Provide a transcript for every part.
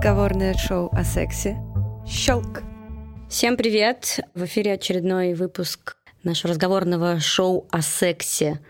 Разговорное шоу о сексе «Щелк». Всем привет! В эфире очередной выпуск нашего разговорного шоу о сексе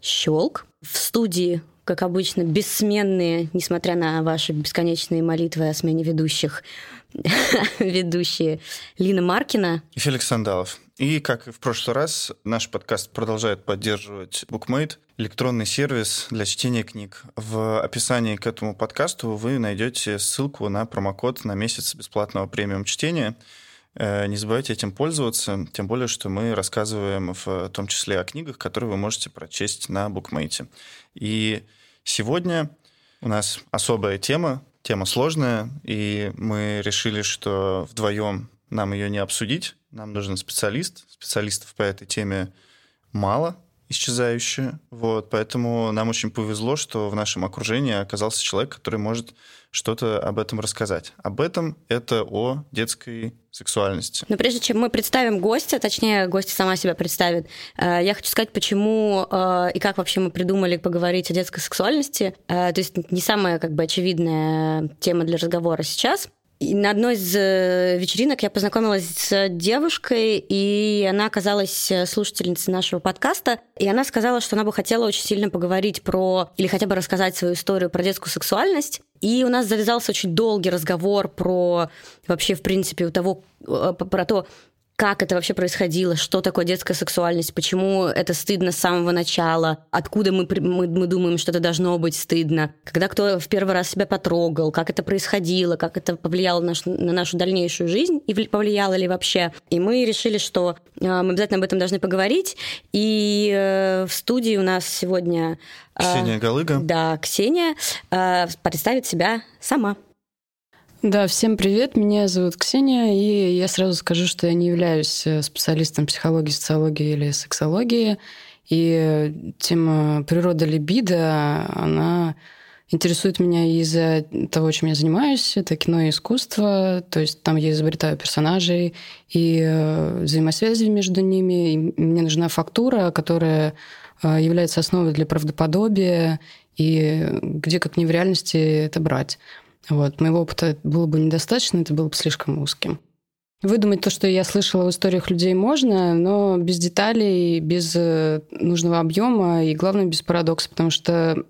«Щелк». В студии, как обычно, бессменные, несмотря на ваши бесконечные молитвы о смене ведущих, ведущие Лина Маркина и Феликс Сандалов. И, как и в прошлый раз, наш подкаст продолжает поддерживать BookMate, электронный сервис для чтения книг. В описании к этому подкасту вы найдете ссылку на промокод на месяц бесплатного премиум чтения. Э, не забывайте этим пользоваться, тем более, что мы рассказываем в том числе о книгах, которые вы можете прочесть на BookMate. И сегодня у нас особая тема, тема сложная, и мы решили, что вдвоем нам ее не обсудить, нам нужен специалист. Специалистов по этой теме мало, исчезающие. Вот, поэтому нам очень повезло, что в нашем окружении оказался человек, который может что-то об этом рассказать. Об этом это о детской сексуальности. Но прежде чем мы представим гостя, точнее, гость сама себя представит, э, я хочу сказать, почему э, и как вообще мы придумали поговорить о детской сексуальности. Э, то есть не самая как бы очевидная тема для разговора сейчас – на одной из э, вечеринок я познакомилась с девушкой, и она оказалась э, слушательницей нашего подкаста, и она сказала, что она бы хотела очень сильно поговорить про, или хотя бы рассказать свою историю про детскую сексуальность. И у нас завязался очень долгий разговор про вообще, в принципе, у того, э, про то, как это вообще происходило, что такое детская сексуальность, почему это стыдно с самого начала, откуда мы, мы, мы думаем, что это должно быть стыдно, когда кто в первый раз себя потрогал, как это происходило, как это повлияло на, наш, на нашу дальнейшую жизнь и повлияло ли вообще. И мы решили, что э, мы обязательно об этом должны поговорить. И э, в студии у нас сегодня... Э, Ксения Галыга. Да, Ксения представит себя сама. Да, всем привет, меня зовут Ксения, и я сразу скажу, что я не являюсь э, специалистом психологии, социологии или сексологии, и тема природа либидо, она интересует меня из-за того, чем я занимаюсь. Это кино и искусство. То есть там я изобретаю персонажей и э, взаимосвязи между ними. И мне нужна фактура, которая э, является основой для правдоподобия. И где, как не в реальности, это брать. Вот. Моего опыта было бы недостаточно, это было бы слишком узким. Выдумать то, что я слышала в историях людей, можно, но без деталей, без э, нужного объема и, главное, без парадокса, потому что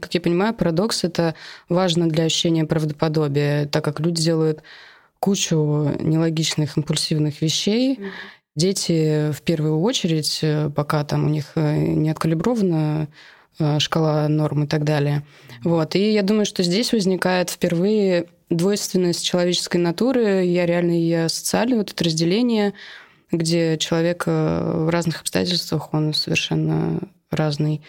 как я понимаю, парадокс это важно для ощущения правдоподобия, так как люди делают кучу нелогичных, импульсивных вещей. Mm-hmm. Дети в первую очередь, э, пока там у них э, не откалибровано шкала норм и так далее. Вот. И я думаю, что здесь возникает впервые двойственность человеческой натуры. Я реально я социальное вот это разделение, где человек э, в разных обстоятельствах, он совершенно разный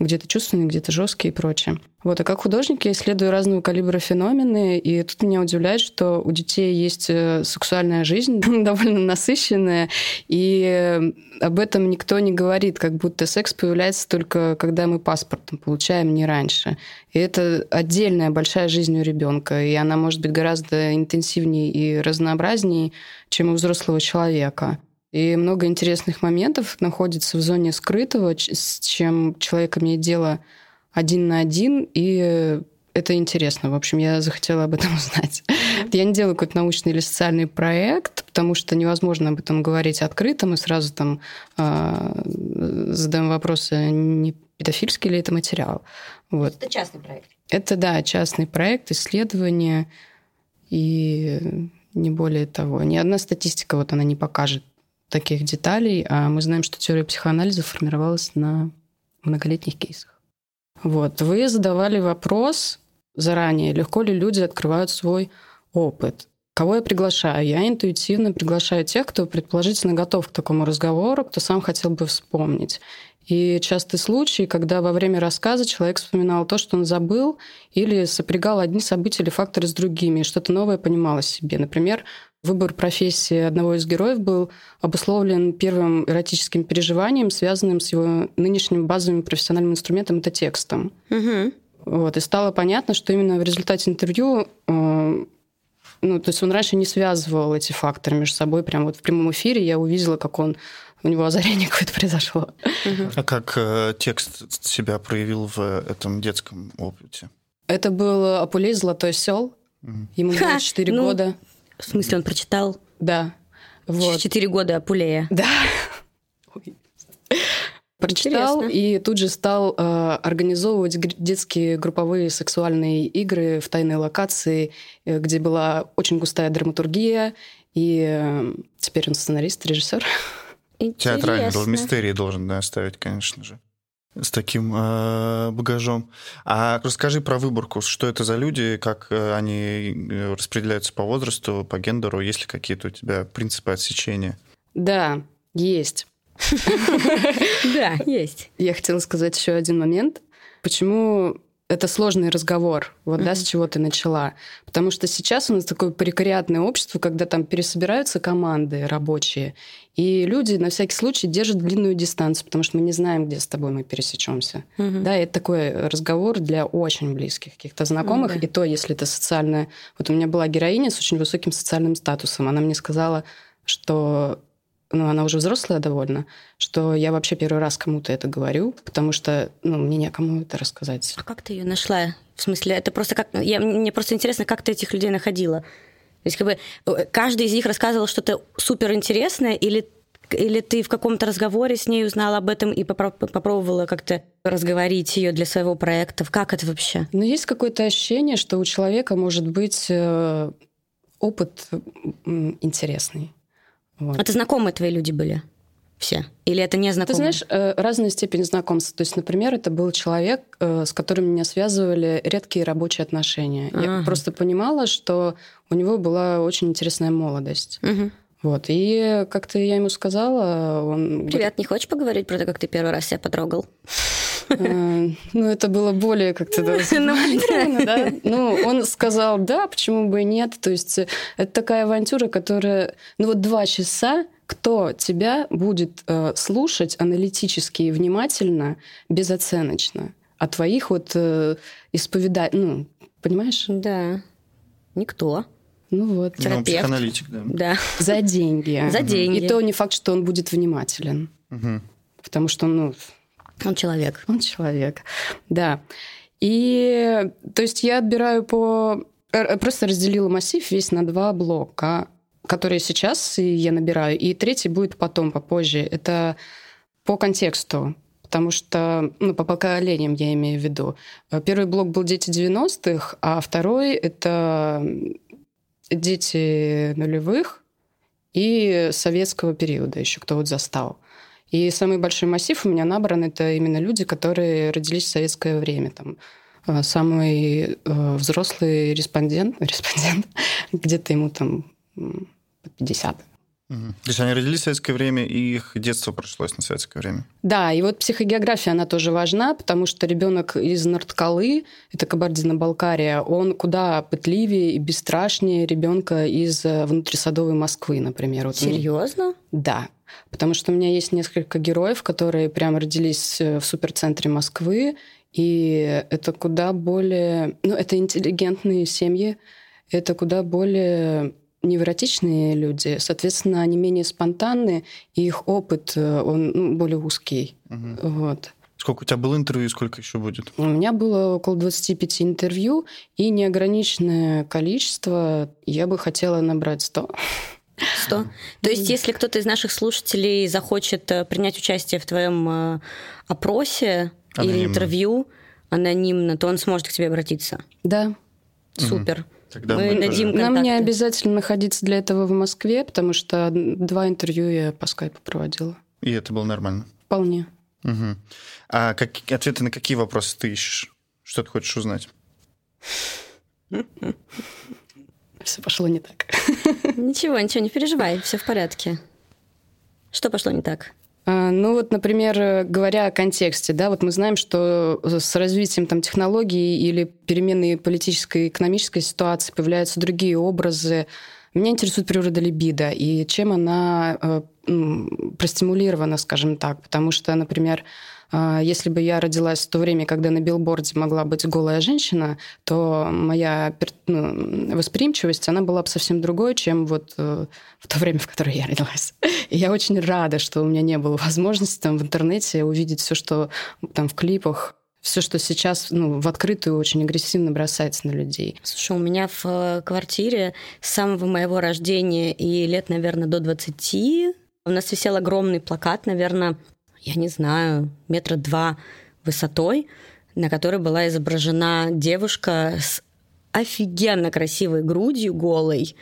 где-то чувственный, где-то жесткий и прочее. Вот, а как художник я исследую разного калибра феномены, и тут меня удивляет, что у детей есть э, сексуальная жизнь довольно насыщенная, и об этом никто не говорит, как будто секс появляется только когда мы паспортом получаем, не раньше. И это отдельная большая жизнь у ребенка, и она может быть гораздо интенсивнее и разнообразнее, чем у взрослого человека. И много интересных моментов находится в зоне скрытого, с чем человек имеет дело один на один, и это интересно. В общем, я захотела об этом узнать. Я не делаю какой-то научный или социальный проект, потому что невозможно об этом говорить открыто. Мы сразу там э, задаем вопросы, не педофильский ли это материал. Вот. Это частный проект. Это, да, частный проект, исследование, и не более того. Ни одна статистика вот она не покажет таких деталей, а мы знаем, что теория психоанализа формировалась на многолетних кейсах. Вот. Вы задавали вопрос заранее, легко ли люди открывают свой опыт. Кого я приглашаю? Я интуитивно приглашаю тех, кто предположительно готов к такому разговору, кто сам хотел бы вспомнить. И частый случай, когда во время рассказа человек вспоминал то, что он забыл, или сопрягал одни события или факторы с другими, что-то новое понимал о себе. Например, Выбор профессии одного из героев был обусловлен первым эротическим переживанием, связанным с его нынешним базовым профессиональным инструментом это текстом. Угу. Вот, и стало понятно, что именно в результате интервью э, ну, то есть он раньше не связывал эти факторы между собой. Прямо вот в прямом эфире я увидела, как он у него озарение какое-то произошло. А как э, текст себя проявил в этом детском опыте? Это был Апулей «Золотой сел», Ему было 4 ну, года. В смысле, он прочитал? Да. Вот. Четыре года Пулея. Да. Прочитал Интересно. и тут же стал э, организовывать детские групповые сексуальные игры в тайной локации, э, где была очень густая драматургия. И э, теперь он сценарист, режиссер. Театральный Интересно. дол- мистерии должен да, оставить, конечно же. С таким э, багажом. А расскажи про выборку. Что это за люди, как э, они э, распределяются по возрасту, по гендеру? Есть ли какие-то у тебя принципы отсечения? Да, есть. Да, есть. Я хотела сказать еще один момент. Почему это сложный разговор, вот да, с чего ты начала. Потому что сейчас у нас такое прекариатное общество, когда там пересобираются команды рабочие, и люди на всякий случай держат длинную дистанцию, потому что мы не знаем, где с тобой мы пересечемся. Мгм. Да, это такой разговор для очень близких каких-то знакомых, да. и то, если это социальное... Вот у меня была героиня с очень высоким социальным статусом. Она мне сказала, что ну, она уже взрослая довольно, что я вообще первый раз кому-то это говорю, потому что, ну, мне некому это рассказать. А как ты ее нашла? В смысле, это просто как... Я, мне просто интересно, как ты этих людей находила. То есть, как бы, э, каждый из них рассказывал что-то суперинтересное, или, или ты в каком-то разговоре с ней узнала об этом и попро- попробовала как-то разговорить ее для своего проекта? Как это вообще? Но есть какое-то ощущение, что у человека может быть э, опыт интересный. Вот. Это знакомые твои люди были? Все? Или это не Ты знакомые? знаешь, э, разная степень знакомства. То есть, например, это был человек, э, с которым меня связывали редкие рабочие отношения. Я Ага. просто понимала, что у него была очень интересная молодость. Мгм. Вот. И как-то я ему сказала, он... Привет, не хочешь поговорить про то, как ты первый раз себя потрогал? Э, Ну, это было более как-то да, завуалировано, да. Ну, он сказал, да, почему бы и нет. То есть это такая авантюра, которая... Ну, вот два часа кто тебя будет э, слушать аналитически и внимательно, безоценочно, о твоих вот э, исповеданиях, ну, понимаешь? Да. Никто. Ну вот, Ну, Терапевт. психоаналитик, да. Да. за деньги. За деньги. И то не факт, что он будет внимателен, потому что, ну, Он человек. Он человек, да. И то есть я отбираю по... э, Просто разделила массив весь на два блока, которые сейчас я набираю, и третий будет потом, попозже. Это по контексту, потому что, ну, по поколениям я имею в виду. Первый блок был «Дети 90-х», а второй — это «Дети нулевых» и советского периода еще, кто вот застал. И самый большой массив у меня набран это именно люди, которые родились в советское время. Там, э, самый э, взрослый респондент, респондент где-то ему там под 50. Мгм. То есть они родились в советское время, и их детство прошлось на советское время. Да, и вот психогеография, она тоже важна, потому что ребенок из Нордкалы, это Кабардино-Балкария, он куда пытливее и бесстрашнее ребенка из э, внутрисадовой Москвы, например. Вот Серьезно? Да, потому что у меня есть несколько героев, которые прямо родились э, в суперцентре Москвы, и это куда более... Ну, это интеллигентные семьи, это куда более невротичные люди, соответственно, они менее спонтанные, и их опыт, э, он ну, более узкий. Мгм. Вот. Сколько у тебя было интервью, и сколько еще будет? У меня было около 25 интервью, и неограниченное количество. Я бы хотела набрать 100. Сто. То есть, если кто-то из наших слушателей захочет э, принять участие в твоем э, опросе или Анонимно. интервью анонимно, то он сможет к тебе обратиться. Да, Супер. Тогда Мы мы дадим тоже- Нам не обязательно находиться для этого в Москве, потому что два интервью я по скайпу проводила. И это было нормально. Вполне. Мгм. А как... ответы на какие вопросы ты ищешь? Что ты хочешь узнать? Все пошло не так. Ничего, ничего, не переживай, все в порядке. Что пошло не так? А, Ну вот, например, говоря о контексте, да, вот мы знаем, что с развитием там, технологий или переменной политической и экономической ситуации появляются другие образы. Меня интересует природа либидо и чем она э, простимулирована, скажем так. Потому что, например, если бы я родилась в то время, когда на билборде могла быть голая женщина, то моя ну, восприимчивость, она была бы совсем другой, чем вот э, в то время, в которое я родилась. И я очень рада, что у меня не было возможности там в интернете увидеть все, что там в клипах все, что сейчас ну, в открытую очень агрессивно бросается на людей. Слушай, у меня в э, квартире с самого моего рождения и лет, наверное, до 20 у нас висел огромный плакат, наверное, я не знаю, метра два высотой, на которой была изображена девушка с офигенно красивой грудью голой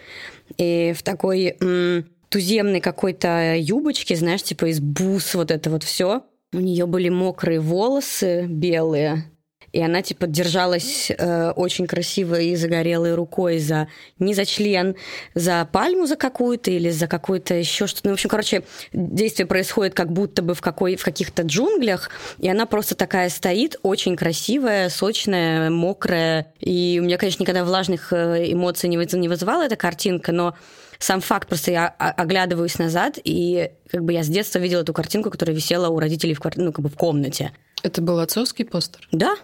и в такой м, туземной какой-то юбочке, знаешь, типа из бус вот это вот все. У нее были мокрые волосы белые, и она типа держалась э, очень красивой и загорелой рукой за не за член, за пальму за какую-то или за какую-то еще что-то. Ну, в общем, короче, действие происходит как будто бы в какой в каких-то джунглях, и она просто такая стоит, очень красивая, сочная, мокрая. И у меня, конечно, никогда влажных э, эмоций не вызывала эта картинка, но сам факт, просто я оглядываюсь назад, и как бы я с детства видела эту картинку, которая висела у родителей в, ну, как бы в комнате. Это был отцовский постер? Да,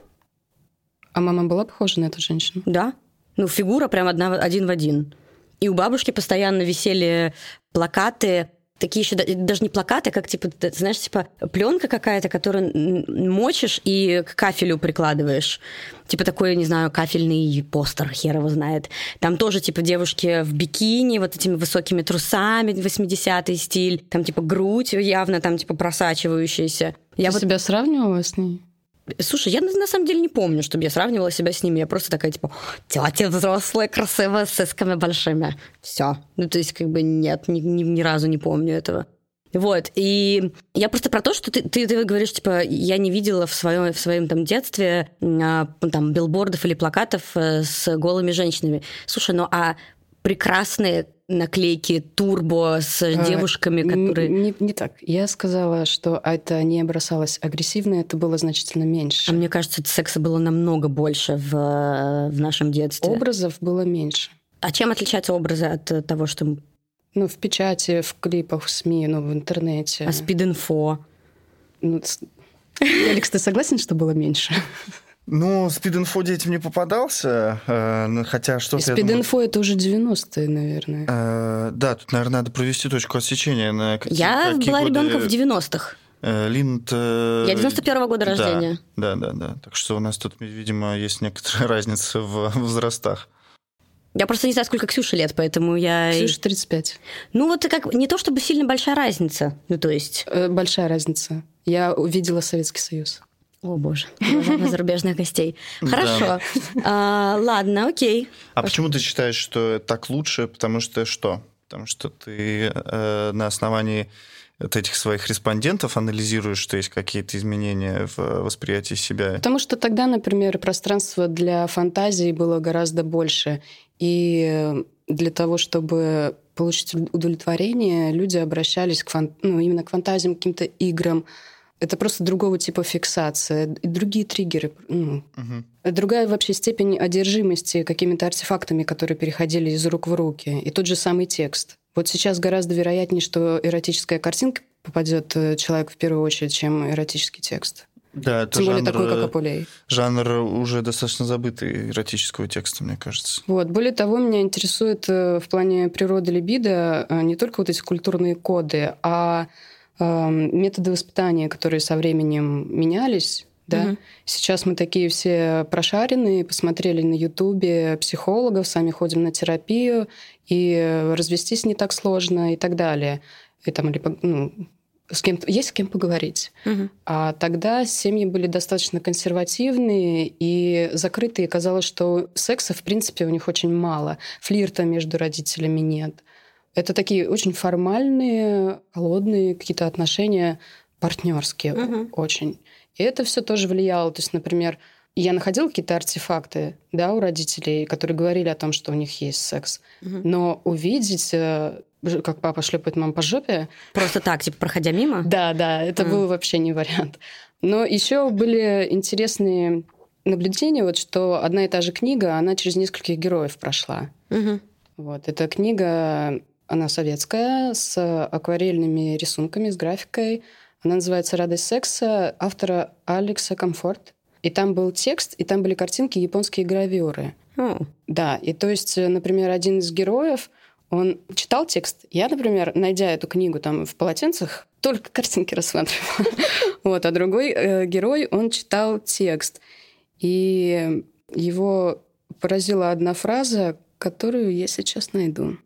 а мама была похожа на эту женщину? Да. Ну, фигура прям одна, один в один. И у бабушки постоянно висели плакаты, такие еще даже не плакаты, как типа, знаешь, типа пленка какая-то, которую мочишь и к кафелю прикладываешь. Типа такой, не знаю, кафельный постер, хер его знает. Там тоже типа девушки в бикини, вот этими высокими трусами, 80-й стиль. Там типа грудь явно там типа просачивающаяся. Ты Я вот... себя сравнивала с ней? Слушай, я на самом деле не помню, чтобы я сравнивала себя с ними. Я просто такая, типа, тетя взрослая, красивая, с сысками большими. Все. Ну, то есть, как бы, нет, ни, ни, ни разу не помню этого. Вот, и я просто про то, что ты, ты, ты говоришь, типа, я не видела в своем, в своем там детстве а, там билбордов или плакатов э, с голыми женщинами. Слушай, ну а прекрасные наклейки турбо с а, девушками, которые... Не, не так. Я сказала, что это не бросалось агрессивно, это было значительно меньше. А мне кажется, секса было намного больше в, в нашем детстве. Образов было меньше. А чем отличаются образы от того, что... Ну, в печати, в клипах, в СМИ, ну, в интернете. А спид-инфо? Ну, Алекс, ты согласен, что было меньше? Ну, спид-инфо детям не попадался, э, хотя что-то... Спид-инфо это уже 90-е, наверное. Э, да, тут, наверное, надо провести точку отсечения. На какие, Я какие была годы... ребенком в 90-х. Э, Линд... Э, Я 91-го года рождения. Да, да, да. Так что у нас тут, видимо, есть некоторая разница в возрастах. Я просто не знаю, сколько Ксюше лет, поэтому я... Ксюше 35. Ну, вот как не то чтобы сильно большая разница. Ну, то есть... Э, большая разница. Я увидела Советский Союз. О боже, на зарубежных гостей. Хорошо. А, ладно, окей. А почему ты считаешь, что так лучше? Потому что что? Потому что ты э, на основании этих своих респондентов анализируешь, что есть какие-то изменения в восприятии себя? Потому что тогда, например, пространство для фантазии было гораздо больше. И для того, чтобы получить удовлетворение, люди обращались к фан... ну, именно к фантазиям, к каким-то играм, это просто другого типа фиксация, другие триггеры. Ну, угу. Другая вообще степень одержимости какими-то артефактами, которые переходили из рук в руки. И тот же самый текст. Вот сейчас гораздо вероятнее, что эротическая картинка попадет э, человеку в первую очередь, чем эротический текст. Да, это Тем жанр, более такой, как Апулей. Жанр уже достаточно забытый эротического текста, мне кажется. Вот. Более того, меня интересует э, в плане природы либидо э, не только вот эти культурные коды, а методы воспитания, которые со временем менялись, да. Угу. Сейчас мы такие все прошаренные, посмотрели на Ютубе психологов, сами ходим на терапию, и развестись не так сложно и так далее. И там, либо, ну, с кем есть с кем поговорить. Угу. А тогда семьи были достаточно консервативные и закрытые. Казалось, что секса, в принципе, у них очень мало. Флирта между родителями нет. Это такие очень формальные, холодные какие-то отношения, партнерские угу. очень. И это все тоже влияло. То есть, например, я находила какие-то артефакты, да, у родителей, которые говорили о том, что у них есть секс. Угу. Но увидеть, э, как папа шлепает маму по жопе... Просто так, типа, проходя мимо? Да, да, это mm. был вообще не вариант. Но еще были интересные наблюдения, вот что одна и та же книга, она через нескольких героев прошла. Угу. Вот, эта книга она советская, с акварельными рисунками, с графикой. Она называется «Радость секса» автора Алекса Комфорт. И там был текст, и там были картинки, японские гравюры. Oh. Да, и то есть, например, один из героев, он читал текст. Я, например, найдя эту книгу там в полотенцах, только картинки рассматривала. вот, а другой э, герой, он читал текст. И его поразила одна фраза, которую я сейчас найду.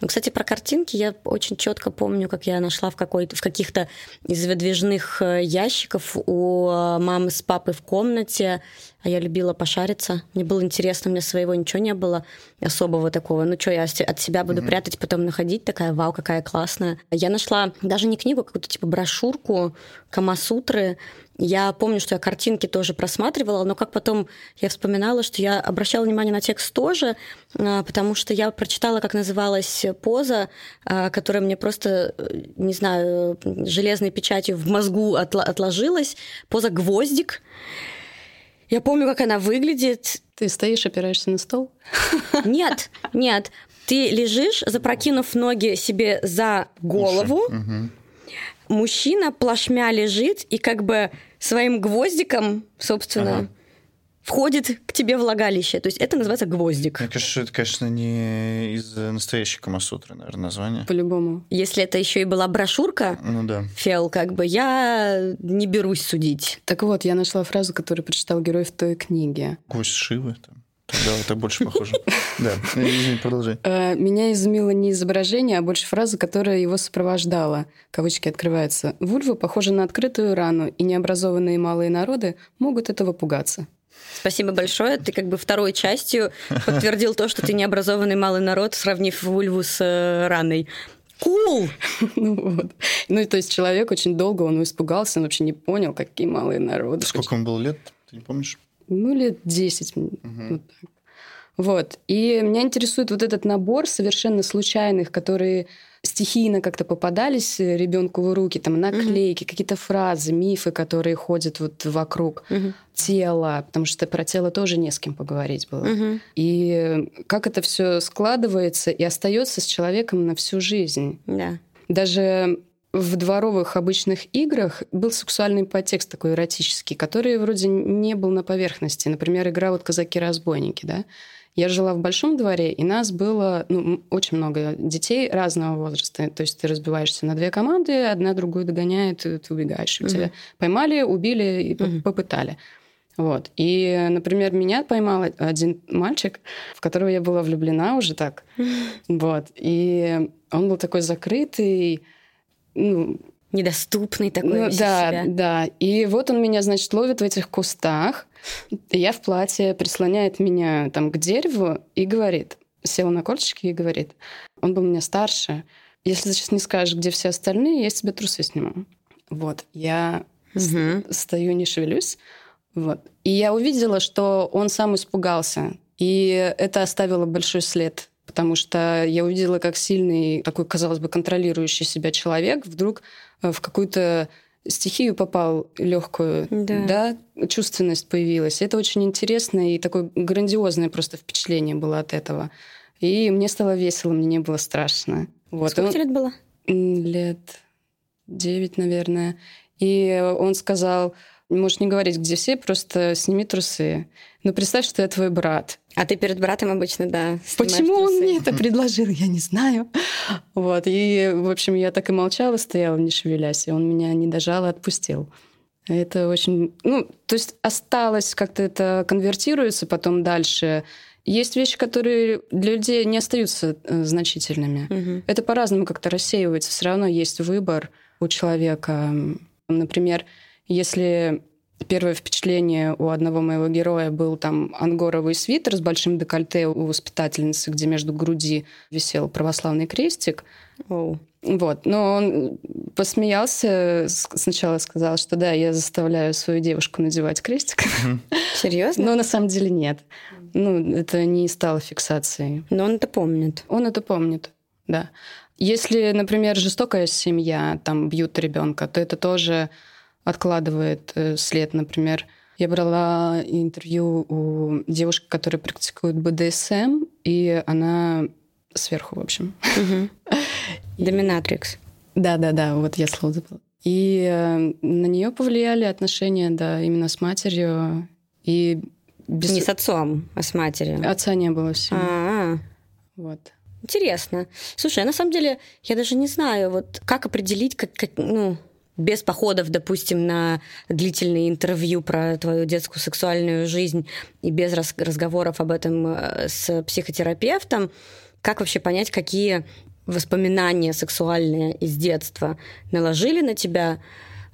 Ну, кстати, про картинки я очень четко помню, как я нашла в, какой-то, в каких-то из выдвижных э, ящиков у э, мамы с папой в комнате. А я любила пошариться. Мне было интересно, у меня своего ничего не было особого такого. Ну что, я от себя буду mm-hmm. прятать, потом находить. Такая, вау, какая классная. Я нашла даже не книгу, а какую-то типа брошюрку Камасутры я помню, что я картинки тоже просматривала, но как потом я вспоминала, что я обращала внимание на текст тоже, а, потому что я прочитала, как называлась поза, а, которая мне просто, э, не знаю, железной печатью в мозгу отложилась. Поза «Гвоздик». Я помню, как она выглядит. Ты стоишь, опираешься на стол? Нет, нет. Ты лежишь, запрокинув ноги себе за голову. Угу мужчина плашмя лежит и как бы своим гвоздиком, собственно, ага. входит к тебе влагалище. То есть это называется гвоздик. Мне кажется, это, конечно, не из настоящей Камасутры, наверное, название. По-любому. Если это еще и была брошюрка, ну да. Фел, как бы я не берусь судить. Так вот, я нашла фразу, которую прочитал герой в той книге. Гвоздь Шивы там. Тогда это больше похоже. Да, извини, продолжай. Э, меня изумило не изображение, а больше фраза, которая его сопровождала. Кавычки открываются. Вульва похожа на открытую рану, и необразованные малые народы могут этого пугаться. Спасибо большое. Ты как бы второй частью подтвердил то, что ты необразованный малый народ, сравнив вульву с э, раной. Кул! Cool. ну, вот. ну, то есть человек очень долго, он испугался, он вообще не понял, какие малые народы. Сколько ему было лет, ты не помнишь? Ну, лет 10. Угу. Вот, так. вот. И меня интересует вот этот набор совершенно случайных, которые стихийно как-то попадались ребенку в руки, там наклейки, угу. какие-то фразы, мифы, которые ходят вот вокруг угу. тела, потому что про тело тоже не с кем поговорить было. Угу. И как это все складывается и остается с человеком на всю жизнь. Да. Даже в дворовых обычных играх был сексуальный подтекст такой эротический, который вроде не был на поверхности. Например, игра вот «Казаки-разбойники», да? Я жила в большом дворе, и нас было ну, очень много детей разного возраста. То есть ты разбиваешься на две команды, одна другую догоняет, и ты убегаешь. Угу. Тебя поймали, убили и угу. попытали. Вот. И, например, меня поймал один мальчик, в которого я была влюблена уже так. Вот. И он был такой закрытый, ну, недоступный такой. Ну, да, себя. да. И вот он меня, значит, ловит в этих кустах. Я в платье, прислоняет меня там к дереву и говорит, сел на корточки и говорит, он был меня старше, если ты сейчас не скажешь, где все остальные, я с тебя трусы сниму. Вот, я угу. стою, не шевелюсь. Вот. И я увидела, что он сам испугался. И это оставило большой след потому что я увидела, как сильный, такой, казалось бы, контролирующий себя человек вдруг э, в какую-то стихию попал легкую, да. да, чувственность появилась. Это очень интересно и такое грандиозное просто впечатление было от этого. И мне стало весело, мне не было страшно. Вот. Сколько тебе лет было? Лет девять, наверное. И он сказал, можешь не говорить, где все, просто сними трусы. Но представь, что я твой брат. А ты перед братом обычно, да. Почему трусы. он мне это предложил, я не знаю. Вот. И, в общем, я так и молчала, стояла, не шевелясь, и он меня не дожал и отпустил. Это очень... Ну, то есть осталось, как-то это конвертируется потом дальше. Есть вещи, которые для людей не остаются э, значительными. Угу. Это по-разному как-то рассеивается. Все равно есть выбор у человека. Например, если Первое впечатление у одного моего героя был там ангоровый свитер с большим декольте у воспитательницы, где между груди висел православный крестик. Oh. Вот. Но он посмеялся, сначала сказал, что да, я заставляю свою девушку надевать крестик. Серьезно? Но на самом деле нет. Ну, это не стало фиксацией. Но он это помнит. Он это помнит, да. Если, например, жестокая семья, там бьют ребенка, то это тоже откладывает э, след, например. Я брала интервью у девушки, которая практикует БДСМ, и она сверху, в общем. Доминатрикс. Да-да-да, вот я слово забыла. И э, на нее повлияли отношения, да, именно с матерью. И без... Не с отцом, а с матерью. Отца не было все. А-а-а. Вот. Интересно. Слушай, а на самом деле я даже не знаю, вот как определить, как, как ну, без походов, допустим, на длительные интервью про твою детскую сексуальную жизнь и без раз разговоров об этом э, с психотерапевтом, как вообще понять, какие воспоминания сексуальные из детства наложили на тебя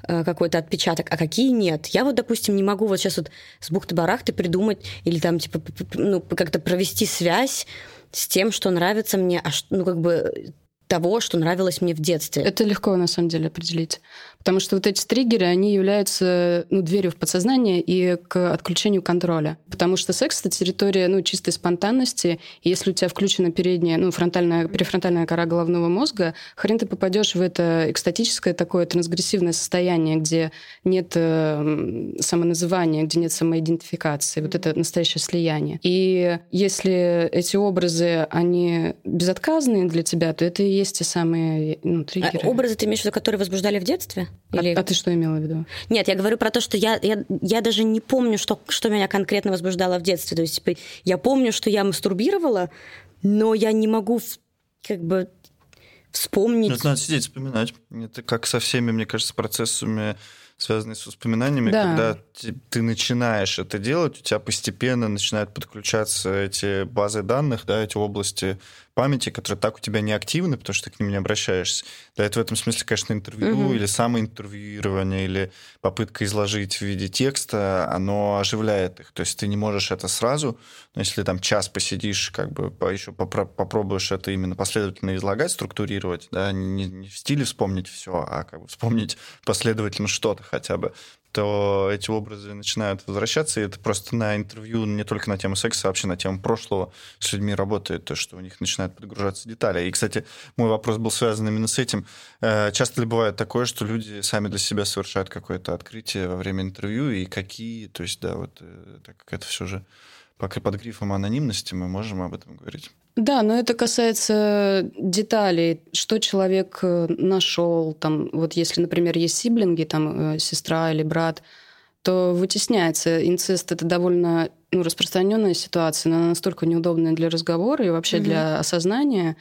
э, какой-то отпечаток, а какие нет. Я вот, допустим, не могу вот сейчас вот с бухты-барахты придумать или там типа ну, как-то провести связь с тем, что нравится мне, а ну как бы того, что нравилось мне в детстве. Это легко, на самом деле, определить. Потому что вот эти триггеры, они являются ну, дверью в подсознание и к отключению контроля. Потому что секс — это территория ну, чистой спонтанности. И если у тебя включена передняя, ну, фронтальная, префронтальная кора головного мозга, хрен ты попадешь в это экстатическое такое трансгрессивное состояние, где нет э, самоназывания, где нет самоидентификации. Вот это настоящее слияние. И если эти образы, они безотказные для тебя, то это и есть те самые ну, триггеры. А образы ты имеешь в виду, которые возбуждали в детстве? А, Или... А, а ты что имела в виду? Нет, я говорю про то, что я, я, я даже не помню, что, что меня конкретно возбуждало в детстве. То есть, типа, я помню, что я мастурбировала, но я не могу как бы вспомнить. Это надо сидеть, вспоминать. Это как со всеми, мне кажется, процессами связанные с воспоминаниями, да. когда ты, ты начинаешь это делать, у тебя постепенно начинают подключаться эти базы данных, да, эти области памяти, которые так у тебя не активны, потому что ты к ним не обращаешься. Да, это в этом смысле, конечно, интервью угу. или самоинтервьюирование, или попытка изложить в виде текста, оно оживляет их. То есть ты не можешь это сразу, но если там час посидишь, как бы еще попробуешь это именно последовательно излагать, структурировать, да, не, не в стиле вспомнить все, а как бы вспомнить последовательно что-то хотя бы, то эти образы начинают возвращаться, и это просто на интервью не только на тему секса, а вообще на тему прошлого с людьми работает, то, что у них начинают подгружаться детали. И, кстати, мой вопрос был связан именно с этим. Э, часто ли бывает такое, что люди сами для себя совершают какое-то открытие во время интервью, и какие, то есть, да, вот, э, так как это все же под грифом анонимности, мы можем об этом говорить. Да, но это касается деталей, что человек э, нашел, там, вот если, например, есть сиблинги, там, э, сестра или брат, то вытесняется. Инцест это довольно ну, распространенная ситуация, но она настолько неудобная для разговора и вообще угу. для осознания.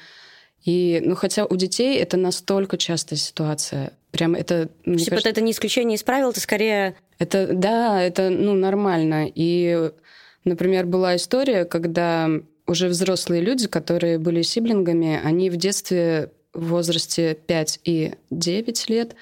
И, ну, хотя у детей это настолько частая ситуация. Прям это... Типа кажется, это не исключение из правил, это скорее... Это, да, это, ну, нормально. И, например, была история, когда уже взрослые люди, которые были сиблингами, они в детстве в возрасте 5 и 9 лет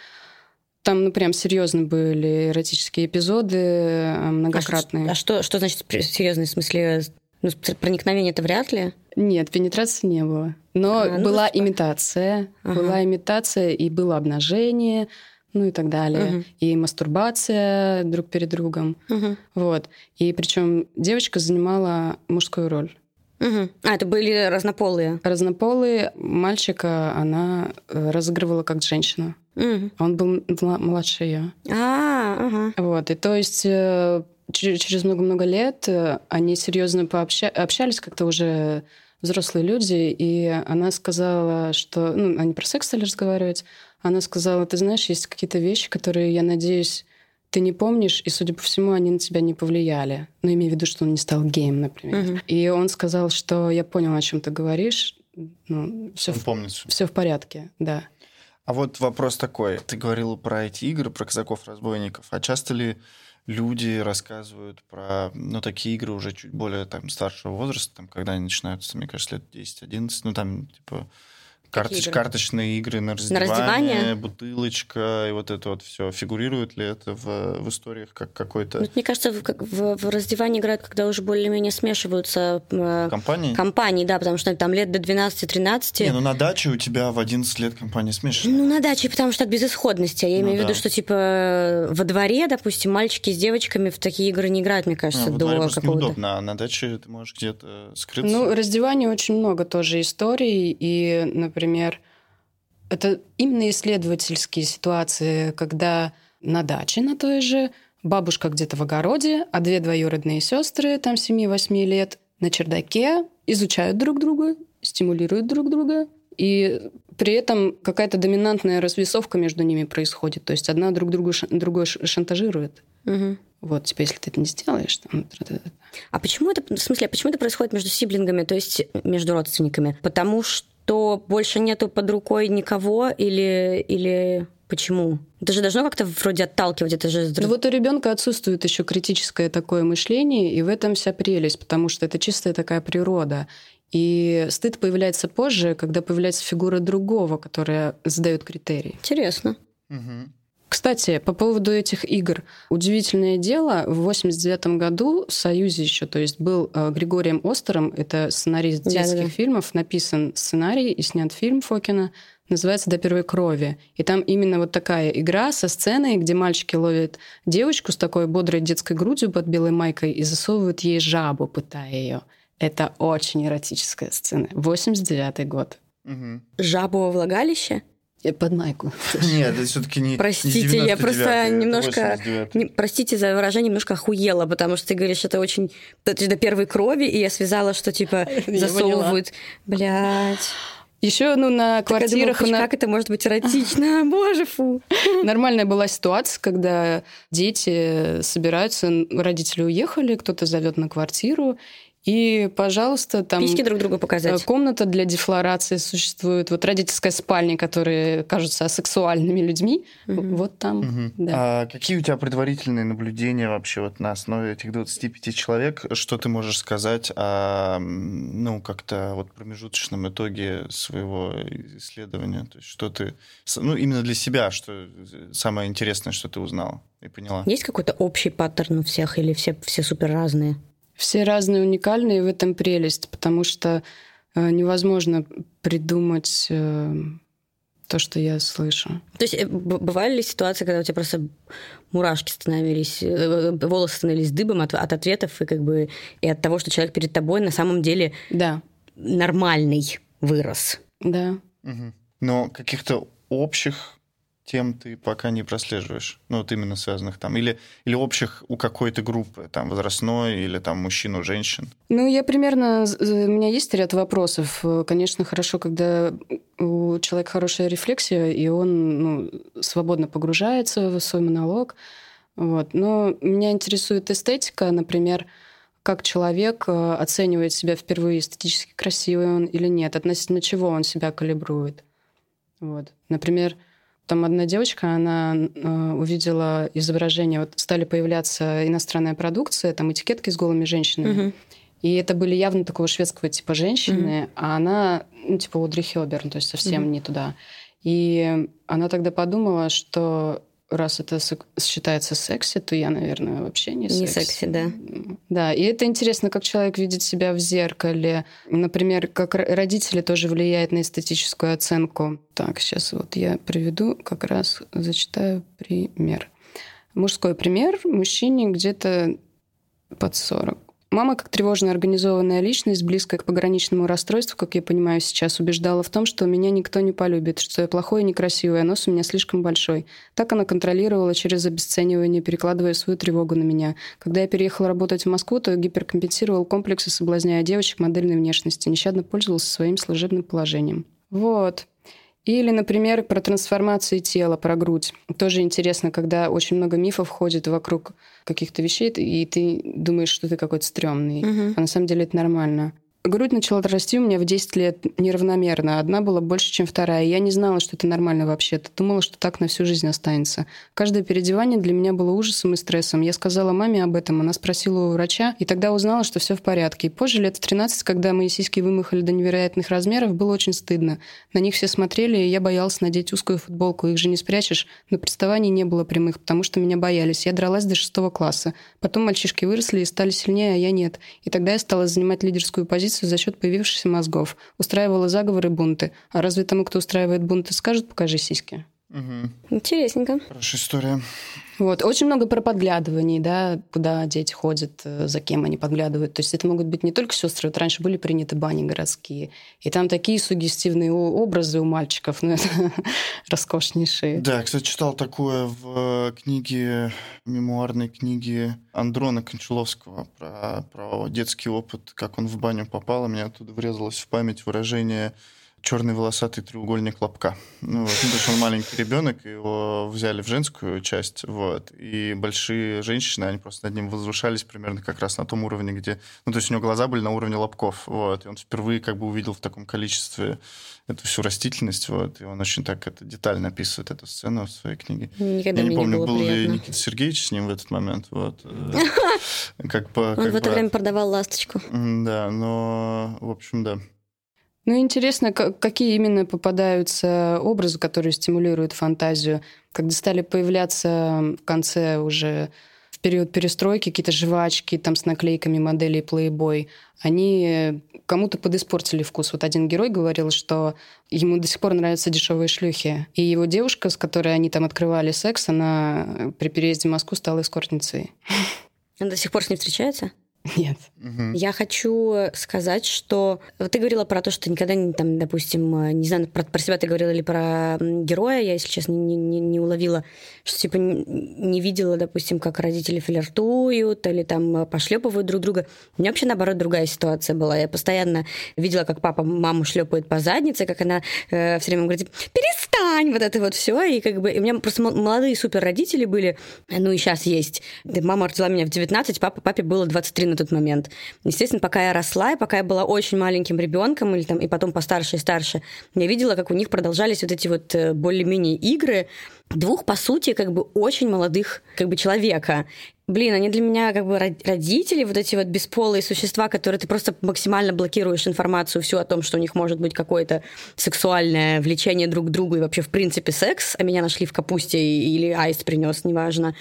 там, ну, прям серьезно были эротические эпизоды, э, многократные. А что, а что, что значит серьезный в смысле? Ну, проникновение это вряд ли? Нет, пенетрации не было. Но а, ну, была ну, имитация. Ага. Была имитация, и было обнажение, ну и так далее. Угу. И мастурбация друг перед другом. Угу. Вот. И причем девочка занимала мужскую роль. Угу. А, это были разнополые? Разнополые. Мальчика она э, разыгрывала как женщина. Угу. Он был младше ее. А, ага. Вот. И то есть э, через много-много лет э, они серьезно пообщались, как-то уже взрослые люди, и она сказала, что... Ну, они про секс стали разговаривать. Она сказала, ты знаешь, есть какие-то вещи, которые, я надеюсь, ты не помнишь, и, судя по всему, они на тебя не повлияли. Ну, имею в виду, что он не стал геем, например. Угу. И он сказал, что я понял, о чем ты говоришь. Ну, все, он в... помнит. все в порядке, да. А вот вопрос такой. Ты говорил про эти игры, про казаков-разбойников. А часто ли люди рассказывают про, ну, такие игры уже чуть более там старшего возраста, там, когда они начинаются, мне кажется, лет 10-11, ну, там, типа, Карточ, игры? Карточные игры на раздевание, на раздевание, бутылочка и вот это вот все. Фигурирует ли это в, в историях как какой-то... Ну, мне кажется, в, в, в раздевании играют, когда уже более-менее смешиваются э, компании? Компании, да, потому что там лет до 12-13. Не, ну на даче у тебя в 11 лет компания смешана. Ну на даче, потому что от безысходности. Я ну, имею в виду, что типа во дворе, допустим, мальчики с девочками в такие игры не играют, мне кажется, а, до какого-то... неудобно, а на даче ты можешь где-то скрыться. Ну, раздевание очень много тоже историй, и, например, например, это именно исследовательские ситуации, когда на даче на той же бабушка где-то в огороде, а две двоюродные сестры, там 7-8 лет, на чердаке изучают друг друга, стимулируют друг друга, и при этом какая-то доминантная развесовка между ними происходит. То есть одна друг другу другой шантажирует. Угу. Вот, типа, если ты это не сделаешь, там... А почему это, в смысле, а почему это происходит между сиблингами, то есть между родственниками? Потому что что больше нету под рукой никого или, или Почему? Это же должно как-то вроде отталкивать, это же... Ну вот у ребенка отсутствует еще критическое такое мышление, и в этом вся прелесть, потому что это чистая такая природа. И стыд появляется позже, когда появляется фигура другого, которая задает критерии. Интересно. Угу. Кстати, по поводу этих игр. Удивительное дело, в 89 году в Союзе еще, то есть был э, Григорием Остером, это сценарист детских Да-да-да. фильмов, написан сценарий и снят фильм Фокина, называется «До первой крови». И там именно вот такая игра со сценой, где мальчики ловят девочку с такой бодрой детской грудью под белой майкой и засовывают ей жабу, пытая ее. Это очень эротическая сцена. 89 год. Угу. Жабу во влагалище? Под майку. Нет, это все-таки не Простите, не я 99-й, просто немножко... 89-й. не- простите за выражение, немножко охуела, потому что ты говоришь, это очень... Это до первой крови, и я связала, что типа засовывают... Блядь. Еще ну, на думала, квартирах... хоть на- как это может быть эротично? Боже, фу. Нормальная была ситуация, когда дети собираются, родители уехали, кто-то зовет на квартиру, и, пожалуйста, там Письки друг другу э, показать. комната для дефлорации существует, вот родительская спальня, которые кажутся асексуальными людьми, Мгм. вот там, Мгм. да. А какие у тебя предварительные наблюдения вообще вот на основе этих 25 человек? Что ты можешь сказать о, ну, как-то вот промежуточном итоге своего исследования? То есть что ты, ну, именно для себя, что самое интересное, что ты узнала и поняла? Есть какой-то общий паттерн у всех или все, все супер разные? Все разные, уникальные, и в этом прелесть, потому что э, невозможно придумать э, то, что я слышу. То есть э, бывали ли ситуации, когда у тебя просто мурашки становились, э, волосы становились дыбом от, от ответов и как бы и от того, что человек перед тобой на самом деле Да, нормальный вырос? да. Мгм. Но каких-то общих тем ты пока не прослеживаешь, ну вот именно связанных там, или, или общих у какой-то группы, там возрастной, или там мужчин, у женщин. Ну, я примерно... У меня есть ряд вопросов. Конечно, хорошо, когда у человека хорошая рефлексия, и он ну, свободно погружается в свой монолог. Вот. Но меня интересует эстетика, например, как человек э, оценивает себя впервые, эстетически красивый он или нет, относительно чего он себя калибрует. Вот. Например, там одна девочка, она э, увидела изображение, вот стали появляться иностранная продукция, там этикетки с голыми женщинами. Мгм. И это были явно такого шведского типа женщины, а она, ну, типа Одри Хёберн, то есть совсем Мгм. не туда. И она тогда подумала, что раз это считается секси, то я, наверное, вообще не секси. Не секси, да. Да, и это интересно, как человек видит себя в зеркале. Например, как родители тоже влияют на эстетическую оценку. Так, сейчас вот я приведу, как раз зачитаю пример. Мужской пример. Мужчине где-то под 40. Мама, как тревожно организованная личность, близкая к пограничному расстройству, как я понимаю сейчас, убеждала в том, что меня никто не полюбит, что я плохой и некрасивый, а нос у меня слишком большой. Так она контролировала через обесценивание, перекладывая свою тревогу на меня. Когда я переехала работать в Москву, то гиперкомпенсировал комплексы, соблазняя девочек модельной внешности, нещадно пользовался своим служебным положением. Вот. Или, например, про трансформацию тела, про грудь. Тоже интересно, когда очень много мифов ходит вокруг каких-то вещей, и ты думаешь, что ты какой-то стрёмный. Мгм. А на самом деле это нормально. Грудь начала расти у меня в 10 лет неравномерно. Одна была больше, чем вторая. Я не знала, что это нормально вообще-то. Думала, что так на всю жизнь останется. Каждое переодевание для меня было ужасом и стрессом. Я сказала маме об этом, она спросила у врача, и тогда узнала, что все в порядке. И позже, лет в 13, когда мои сиськи вымахали до невероятных размеров, было очень стыдно. На них все смотрели, и я боялась надеть узкую футболку. Их же не спрячешь. Но приставаний не было прямых, потому что меня боялись. Я дралась до шестого класса. Потом мальчишки выросли и стали сильнее, а я нет. И тогда я стала занимать лидерскую позицию за счет появившихся мозгов. Устраивала заговоры, бунты. А разве тому, кто устраивает бунты, скажут «покажи сиськи»? Мгм. Интересненько. Хорошая история. Вот. Очень много про подглядываний, да, куда дети ходят, э, за кем они подглядывают. То есть это могут быть не только сестры. Вот раньше были приняты бани городские. И там такие сугестивные образы у мальчиков. Ну, это роскошнейшие. Да, я, кстати, читал такое в книге, мемуарной книге Андрона Кончаловского про, про детский опыт, как он в баню попал, и мне оттуда врезалось в память выражение черный волосатый треугольник лобка. Ну, вот, потому что он маленький ребенок, его взяли в женскую часть, вот, и большие женщины, они просто над ним возвышались примерно как раз на том уровне, где... Ну, то есть у него глаза были на уровне лобков, вот, и он впервые как бы увидел в таком количестве эту всю растительность, вот, и он очень так это детально описывает эту сцену в своей книге. Никогда Я не помню, не был приятно. ли Никита Сергеевич с ним в этот момент, вот. Как бы... Он в это время продавал ласточку. Да, но, в общем, да. Ну, интересно, какие именно попадаются образы, которые стимулируют фантазию. Когда стали появляться в конце уже в период перестройки какие-то жвачки там с наклейками моделей Playboy, они кому-то подиспортили вкус. Вот один герой говорил, что ему до сих пор нравятся дешевые шлюхи. И его девушка, с которой они там открывали секс, она при переезде в Москву стала эскортницей. Он до сих пор с ней встречается? Нет. Мгм. Я хочу сказать, что вот ты говорила про то, что никогда, не, там, допустим, не знаю, про, про себя ты говорила или про героя, я, если честно, не, не, не уловила, что типа не, видела, допустим, как родители флиртуют или там пошлепывают друг друга. У меня вообще наоборот другая ситуация была. Я постоянно видела, как папа маму шлепает по заднице, как она э, все время говорит, перестань, вот это вот все. И как бы и у меня просто молодые супер родители были, ну и сейчас есть. Да, Мама родила меня в 19, папа, папе было 23 на тот момент. Естественно, пока я росла, и пока я была очень маленьким ребенком, или там, и потом постарше и старше, я видела, как у них продолжались вот эти вот э, более-менее игры двух, по сути, как бы очень молодых как бы человека. Блин, они для меня как бы род- родители, вот эти вот бесполые существа, которые ты просто максимально блокируешь информацию всю о том, что у них может быть какое-то сексуальное влечение друг к другу и вообще в принципе секс, а меня нашли в капусте или аист принес, неважно.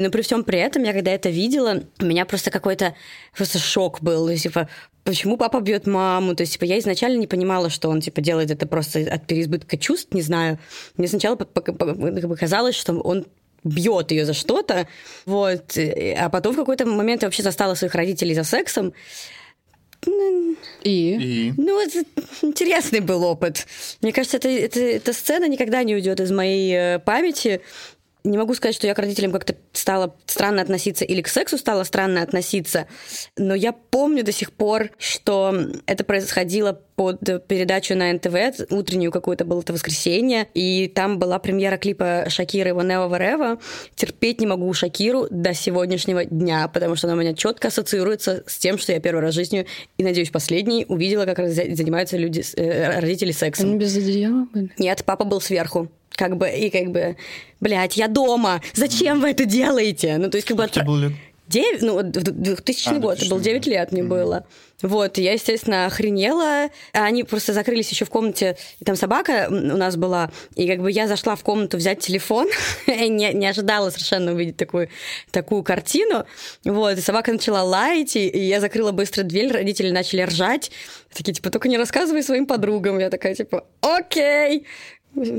Но при всем при этом, я когда это видела, у меня просто какой-то просто шок был. То есть, типа, почему папа бьет маму? То есть, типа, я изначально не понимала, что он, типа, делает это просто от переизбытка чувств, не знаю. Мне сначала по- по- по- как бы казалось, что он бьет ее за что-то, вот, а потом в какой-то момент я вообще застала своих родителей за сексом. И? И Ну, это интересный был опыт. Мне кажется, это, это- эта сцена никогда не уйдет из моей э, памяти. Не могу сказать, что я к родителям как-то стала странно относиться или к сексу стала странно относиться, но я помню до сих пор, что это происходило под передачу на НТВ, утреннюю какую-то было это воскресенье, и там была премьера клипа Шакиры Ванева Варева. Терпеть не могу Шакиру до сегодняшнего дня, потому что она у меня четко ассоциируется с тем, что я первый раз в жизни, и, надеюсь, последний, увидела, как за- занимаются люди, э, родители сексом. Они без одеяла были? Нет, папа был сверху. Как бы, и как бы, блядь, я дома, зачем вы это делаете? Ну, то есть, как бы... тебе было лет? 9, ну, вот в 2000 А, год, это был 2000 9 лет мне было. Вот, я, естественно, охренела. А Они просто закрылись еще в комнате, и там собака у нас была, и как бы я зашла в комнату взять телефон, не, не ожидала совершенно увидеть такую, такую картину. Вот, и собака начала лаять, и, и я закрыла быстро дверь, родители начали ржать. Такие, типа, только не рассказывай своим подругам. Я такая, типа, окей.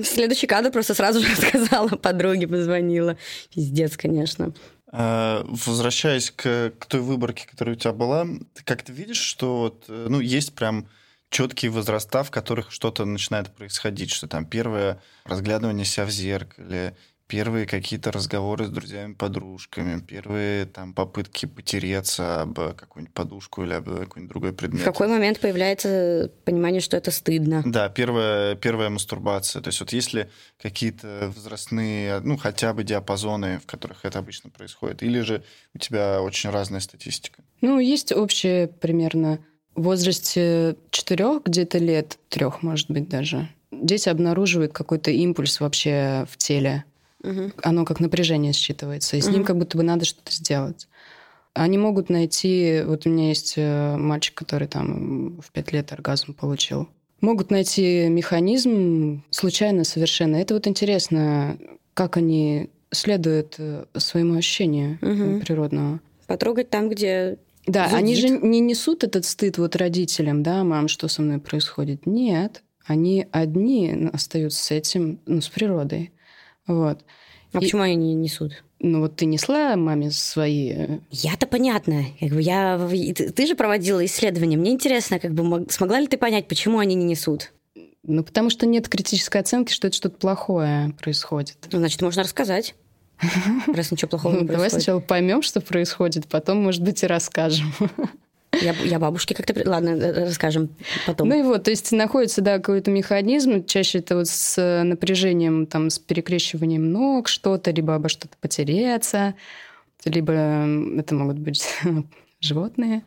Следующий кадр просто сразу же рассказала подруге, позвонила. Пиздец, конечно. А, Возвращаясь к, к той выборке, которая у тебя была, ты как-то видишь, что вот, э, ну, есть прям четкие возраста, в которых что-то начинает происходить, что там первое разглядывание себя в зеркале, первые какие-то разговоры с друзьями-подружками, первые там попытки потереться об какую-нибудь подушку или об какой-нибудь другой предмет. В какой момент появляется понимание, что это стыдно? Да, первая, первая мастурбация. То есть вот если какие-то возрастные, ну, хотя бы диапазоны, в которых это обычно происходит, или же у тебя очень разная статистика? Ну, есть общее примерно в возрасте четырех где-то лет, трех, может быть, даже. Дети обнаруживают какой-то импульс вообще в теле. Мгм. Оно как напряжение считывается, и с Мгм. ним как будто бы надо что-то сделать. Они могут найти... Вот у меня есть э, мальчик, который там в пять лет оргазм получил. Могут найти механизм случайно совершенно. Это вот интересно, как они следуют э, своему ощущению Мгм. природного. Потрогать там, где... Да, Зудит. они же не несут этот стыд вот родителям, да, мам, что со мной происходит. Нет, они одни остаются с этим, ну, с природой. Вот. А И- почему они не несут? Ну, вот ты несла маме свои... э, Я-то понятно. Как бы я... Ты, же проводила исследования. Мне интересно, как бы мог- смогла ли ты понять, почему они не несут? Ну, потому что нет критической оценки, что это что-то плохое происходит. Ну, значит, можно рассказать. Раз ничего плохого не давай происходит. сначала поймем, что происходит, потом, может быть, и расскажем. Я, я бабушке как-то... Ладно, расскажем потом. Ну и вот, то есть находится, да, какой-то механизм, чаще это вот с напряжением, там, с перекрещиванием ног что-то, либо обо что-то потереться, либо это могут быть животные,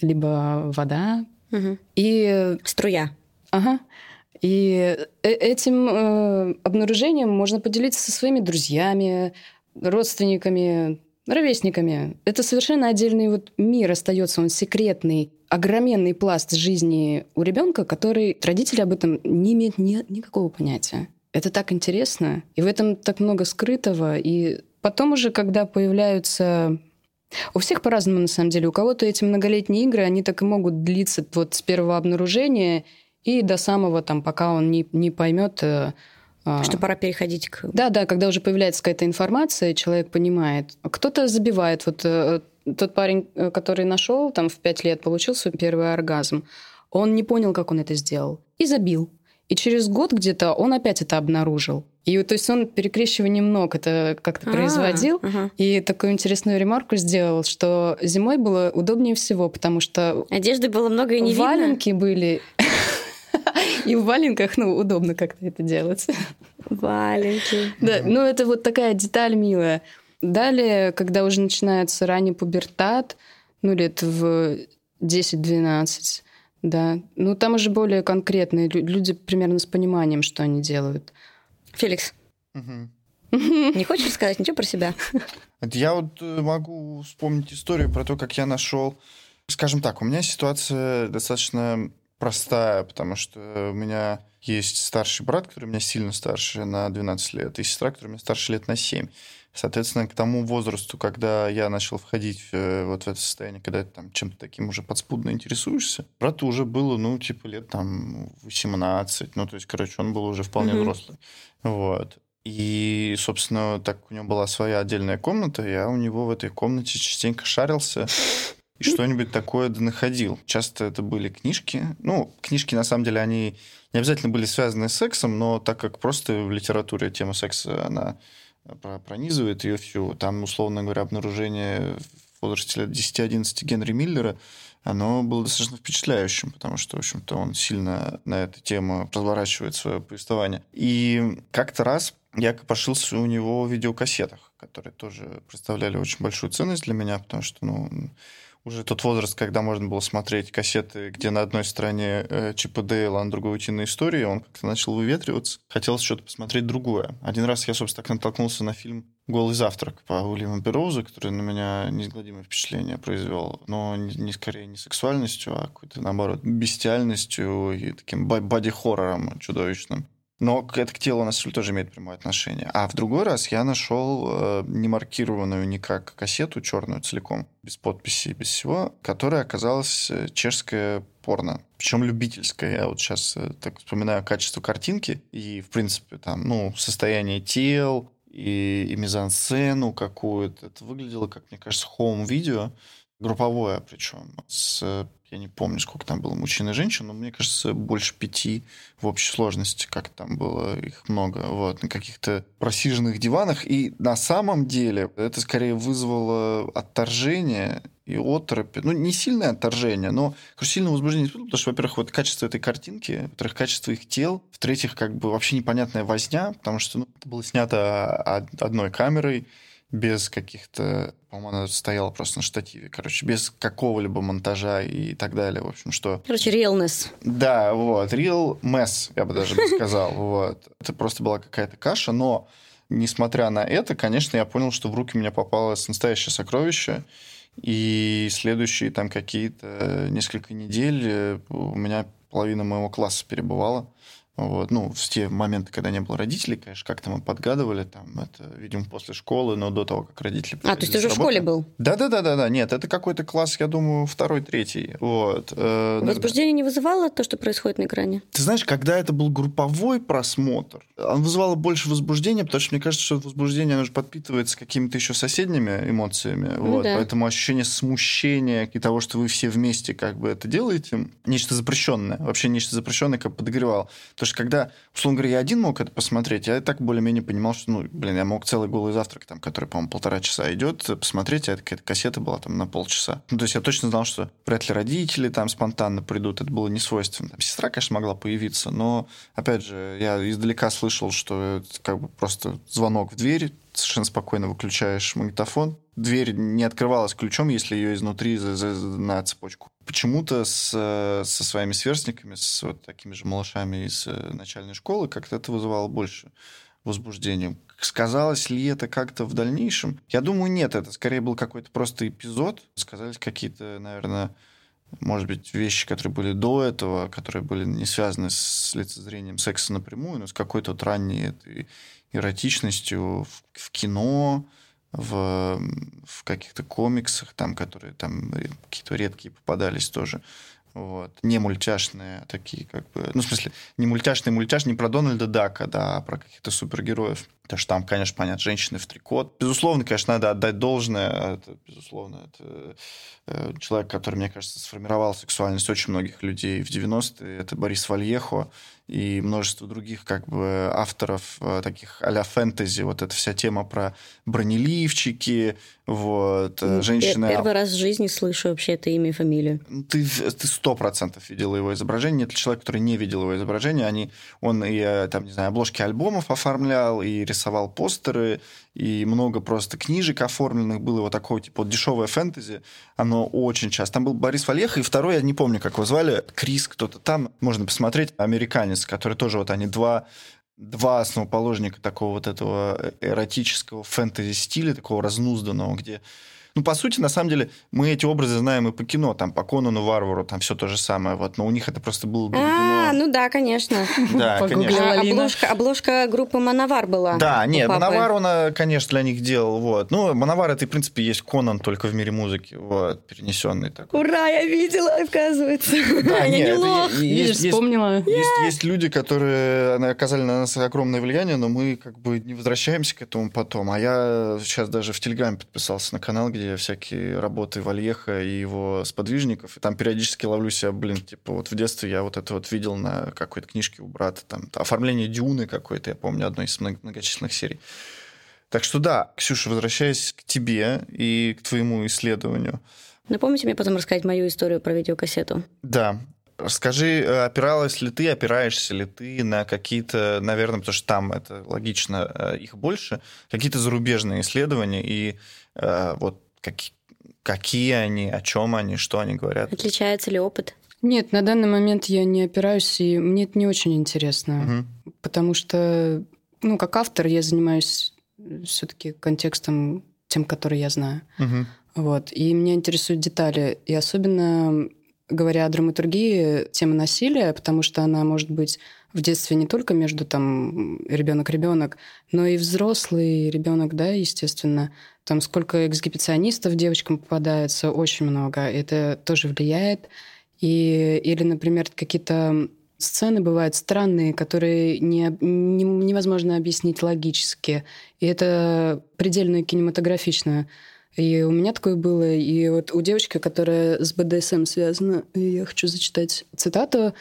либо вода. Угу. И... Струя. Ага. И э, этим э, обнаружением можно поделиться со своими друзьями, родственниками, ровесниками. Это совершенно отдельный вот мир остается, он секретный, огроменный пласт жизни у ребенка, который родители об этом не имеют ни, никакого понятия. Это так интересно, и в этом так много скрытого. И потом уже, когда появляются у всех по-разному, на самом деле. У кого-то эти многолетние игры, они так и могут длиться вот с первого обнаружения и до самого, там, пока он не, не поймет, э. Что пора переходить к... Да, да, когда уже появляется какая-то информация, человек понимает. Кто-то забивает. Вот э, тот парень, э, который нашел, там в пять лет получил свой первый оргазм, он не понял, как он это сделал, и забил. И через год где-то он опять это обнаружил. И то есть он перекрещиванием ног это как-то а, производил. Ага. И такую интересную ремарку сделал, что зимой было удобнее всего, потому что... Одежды было много и не Валенки видно. были И в валенках, ну, удобно как-то это делать. Валенки. Да, ну это вот такая деталь милая. Далее, когда уже начинается ранний пубертат, ну, лет в 10-12, да, ну, там уже более конкретные люди примерно с пониманием, что они делают. Феликс, не хочешь рассказать ничего про себя? Я вот э, могу вспомнить историю про то, как я нашел... Скажем так, у меня ситуация достаточно простая, потому что у меня есть старший брат, который у меня сильно старше на 12 лет, и сестра, которая у меня старше лет на 7. Соответственно, к тому возрасту, когда я начал входить э, вот в это состояние, когда ты там чем-то таким уже подспудно интересуешься, брату уже было, ну, типа, лет там 18, ну, то есть, короче, он был уже вполне mm-hmm. взрослый. Вот. И, собственно, так у него была своя отдельная комната, я у него в этой комнате частенько шарился, и что-нибудь такое находил. Часто это были книжки. Ну, книжки, на самом деле, они не обязательно были связаны с сексом, но так как просто в литературе тема секса, она пронизывает ее всю. Там, условно говоря, обнаружение в возрасте лет 10-11 Генри Миллера, оно было достаточно впечатляющим, потому что, в общем-то, он сильно на эту тему разворачивает свое повествование. И как-то раз я пошился у него в видеокассетах, которые тоже представляли очень большую ценность для меня, потому что, ну, уже тот возраст, когда можно было смотреть кассеты, где на одной стороне э, Чип и Дейл, а на другой утиные истории, он как-то начал выветриваться. Хотелось что-то посмотреть другое. Один раз я, собственно, так натолкнулся на фильм «Голый завтрак» по Уильяму Бероузу, который на меня неизгладимое впечатление произвел. Но не, не скорее не сексуальностью, а какой-то, наоборот, бестиальностью и таким боди-хоррором чудовищным. Но это к телу, на самом деле, тоже имеет прямое отношение. А в другой раз я нашел э, не маркированную никак кассету черную целиком, без подписи, без всего, которая оказалась э, чешская порно. Причем любительская. Я вот сейчас э, так вспоминаю качество картинки и, в принципе, там, ну, состояние тел и, и мизансцену какую-то. Это выглядело, как мне кажется, хоум-видео групповое причем, с я не помню, сколько там было мужчин и женщин, но мне кажется, больше пяти в общей сложности, как там было их много, вот, на каких-то просиженных диванах. И на самом деле это скорее вызвало отторжение и оторопь. Ну, не сильное отторжение, но сильное возбуждение потому что, во-первых, вот качество этой картинки, во-вторых, качество их тел, в-третьих, как бы вообще непонятная возня, потому что ну, это было снято одной камерой, без каких-то... По-моему, она стояла просто на штативе. Короче, без какого-либо монтажа и так далее. В общем, что... Короче, realness. Да, вот. Real mess, я бы даже сказал. Вот. Это просто была какая-то каша, но несмотря на это, конечно, я понял, что в руки мне попалось настоящее сокровище. И следующие там какие-то несколько недель э, у меня половина моего класса перебывала вот. Ну, в те моменты, когда не было родителей, конечно, как-то мы подгадывали, там, это, видимо, после школы, но до того, как родители... А, то есть ты уже в школе был? Да-да-да-да, нет, это какой-то класс, я думаю, второй, третий, вот. Э, Возбуждение не вызывало то, что происходит на экране? Ты знаешь, когда это был групповой просмотр, он вызывало больше возбуждения, потому что мне кажется, что возбуждение, оно же подпитывается какими-то еще соседними эмоциями, ну, вот, да. поэтому ощущение смущения и того, что вы все вместе как бы это делаете, нечто запрещенное, вообще нечто запрещенное, как подогревал. Потому что когда, условно говоря, я один мог это посмотреть, я так более-менее понимал, что, ну, блин, я мог целый голый завтрак, там, который, по-моему, полтора часа идет, посмотреть, а какая-то кассета была там на полчаса. Ну, то есть я точно знал, что вряд ли родители там спонтанно придут, это было не свойственно. Сестра, конечно, могла появиться, но, опять же, я издалека слышал, что это как бы просто звонок в дверь, совершенно спокойно выключаешь магнитофон. Дверь не открывалась ключом, если ее изнутри за, за, на цепочку. Почему-то с, со своими сверстниками, с вот такими же малышами из э, начальной школы, как-то это вызывало больше возбуждения. Сказалось ли это как-то в дальнейшем? Я думаю, нет. Это скорее был какой-то просто эпизод. Сказались какие-то, наверное, может быть, вещи, которые были до этого, которые были не связаны с лицезрением секса напрямую, но с какой-то вот ранней этой эротичностью в, в кино, в, в каких-то комиксах, там, которые там какие-то редкие попадались тоже. Вот. Не мультяшные, а такие как бы... Ну, в смысле, не мультяшный мультяш, не про Дональда Дака, да, а про каких-то супергероев. Потому что там, конечно, понятно, женщины в трикот. Безусловно, конечно, надо отдать должное. Это, безусловно, это э, человек, который, мне кажется, сформировал сексуальность очень многих людей в 90-е. Это Борис Вальехо и множество других как бы авторов э, таких а-ля фэнтези. Вот эта вся тема про бронеливчики, вот, э, женщины... Первый раз в жизни слышу вообще это имя и фамилию. Ты сто процентов видела его изображение. Нет человек, который не видел его изображение. Они, он и, там, не знаю, обложки альбомов оформлял, и рисовал постеры, и много просто книжек оформленных было, вот такого типа вот дешевое фэнтези, оно очень часто. Там был Борис Вальеха, и второй, я не помню, как его звали, Крис кто-то там, можно посмотреть, американец, который тоже вот они два два основоположника такого вот этого эротического фэнтези-стиля, такого разнузданного, где ну, по сути, на самом деле, мы эти образы знаем и по кино, там, по Конану Варвару, там все то же самое, вот, но у них это просто было. А, ну да, конечно. Да, конечно. Обложка, обложка группы Мановар была. Да, нет, Мановар он, конечно, для них делал, вот. Ну, Мановар это, в принципе, есть Конан только в мире музыки, вот, перенесенный такой. Ура, я видела, оказывается. Да, я не лох. Видишь, вспомнила. Есть, есть люди, которые оказали на нас огромное влияние, но мы как бы не возвращаемся к этому потом. А я сейчас даже в Телеграме подписался на канал, где всякие работы Вальеха и его сподвижников. Там периодически ловлю себя, блин, типа вот в детстве я вот это вот видел на какой-то книжке у брата. Там оформление Дюны какой-то, я помню, одной из многочисленных серий. Так что да, Ксюша, возвращаясь к тебе и к твоему исследованию. Напомните мне потом рассказать мою историю про видеокассету. Да, Скажи, э, опиралась ли ты, опираешься ли ты на какие-то, наверное, потому что там это логично, э, их больше, какие-то зарубежные исследования и э, вот как, какие они, о чем они, что они говорят. Отличается ли опыт? Нет, на данный момент я не опираюсь, и мне это не очень интересно, угу. потому что, ну, как автор я занимаюсь все-таки контекстом тем, который я знаю. Угу. Вот. И меня интересуют детали. И особенно говоря о драматургии, тема насилия, потому что она может быть в детстве не только между там ребенок-ребенок, но и взрослый ребенок, да, естественно. Там сколько эксгибиционистов девочкам попадается, очень много. Это тоже влияет. И, или, например, какие-то сцены бывают странные, которые не, не, невозможно объяснить логически. И это предельно кинематографично. И у меня такое было. И вот у девочки, которая с БДСМ связана, я хочу зачитать цитату,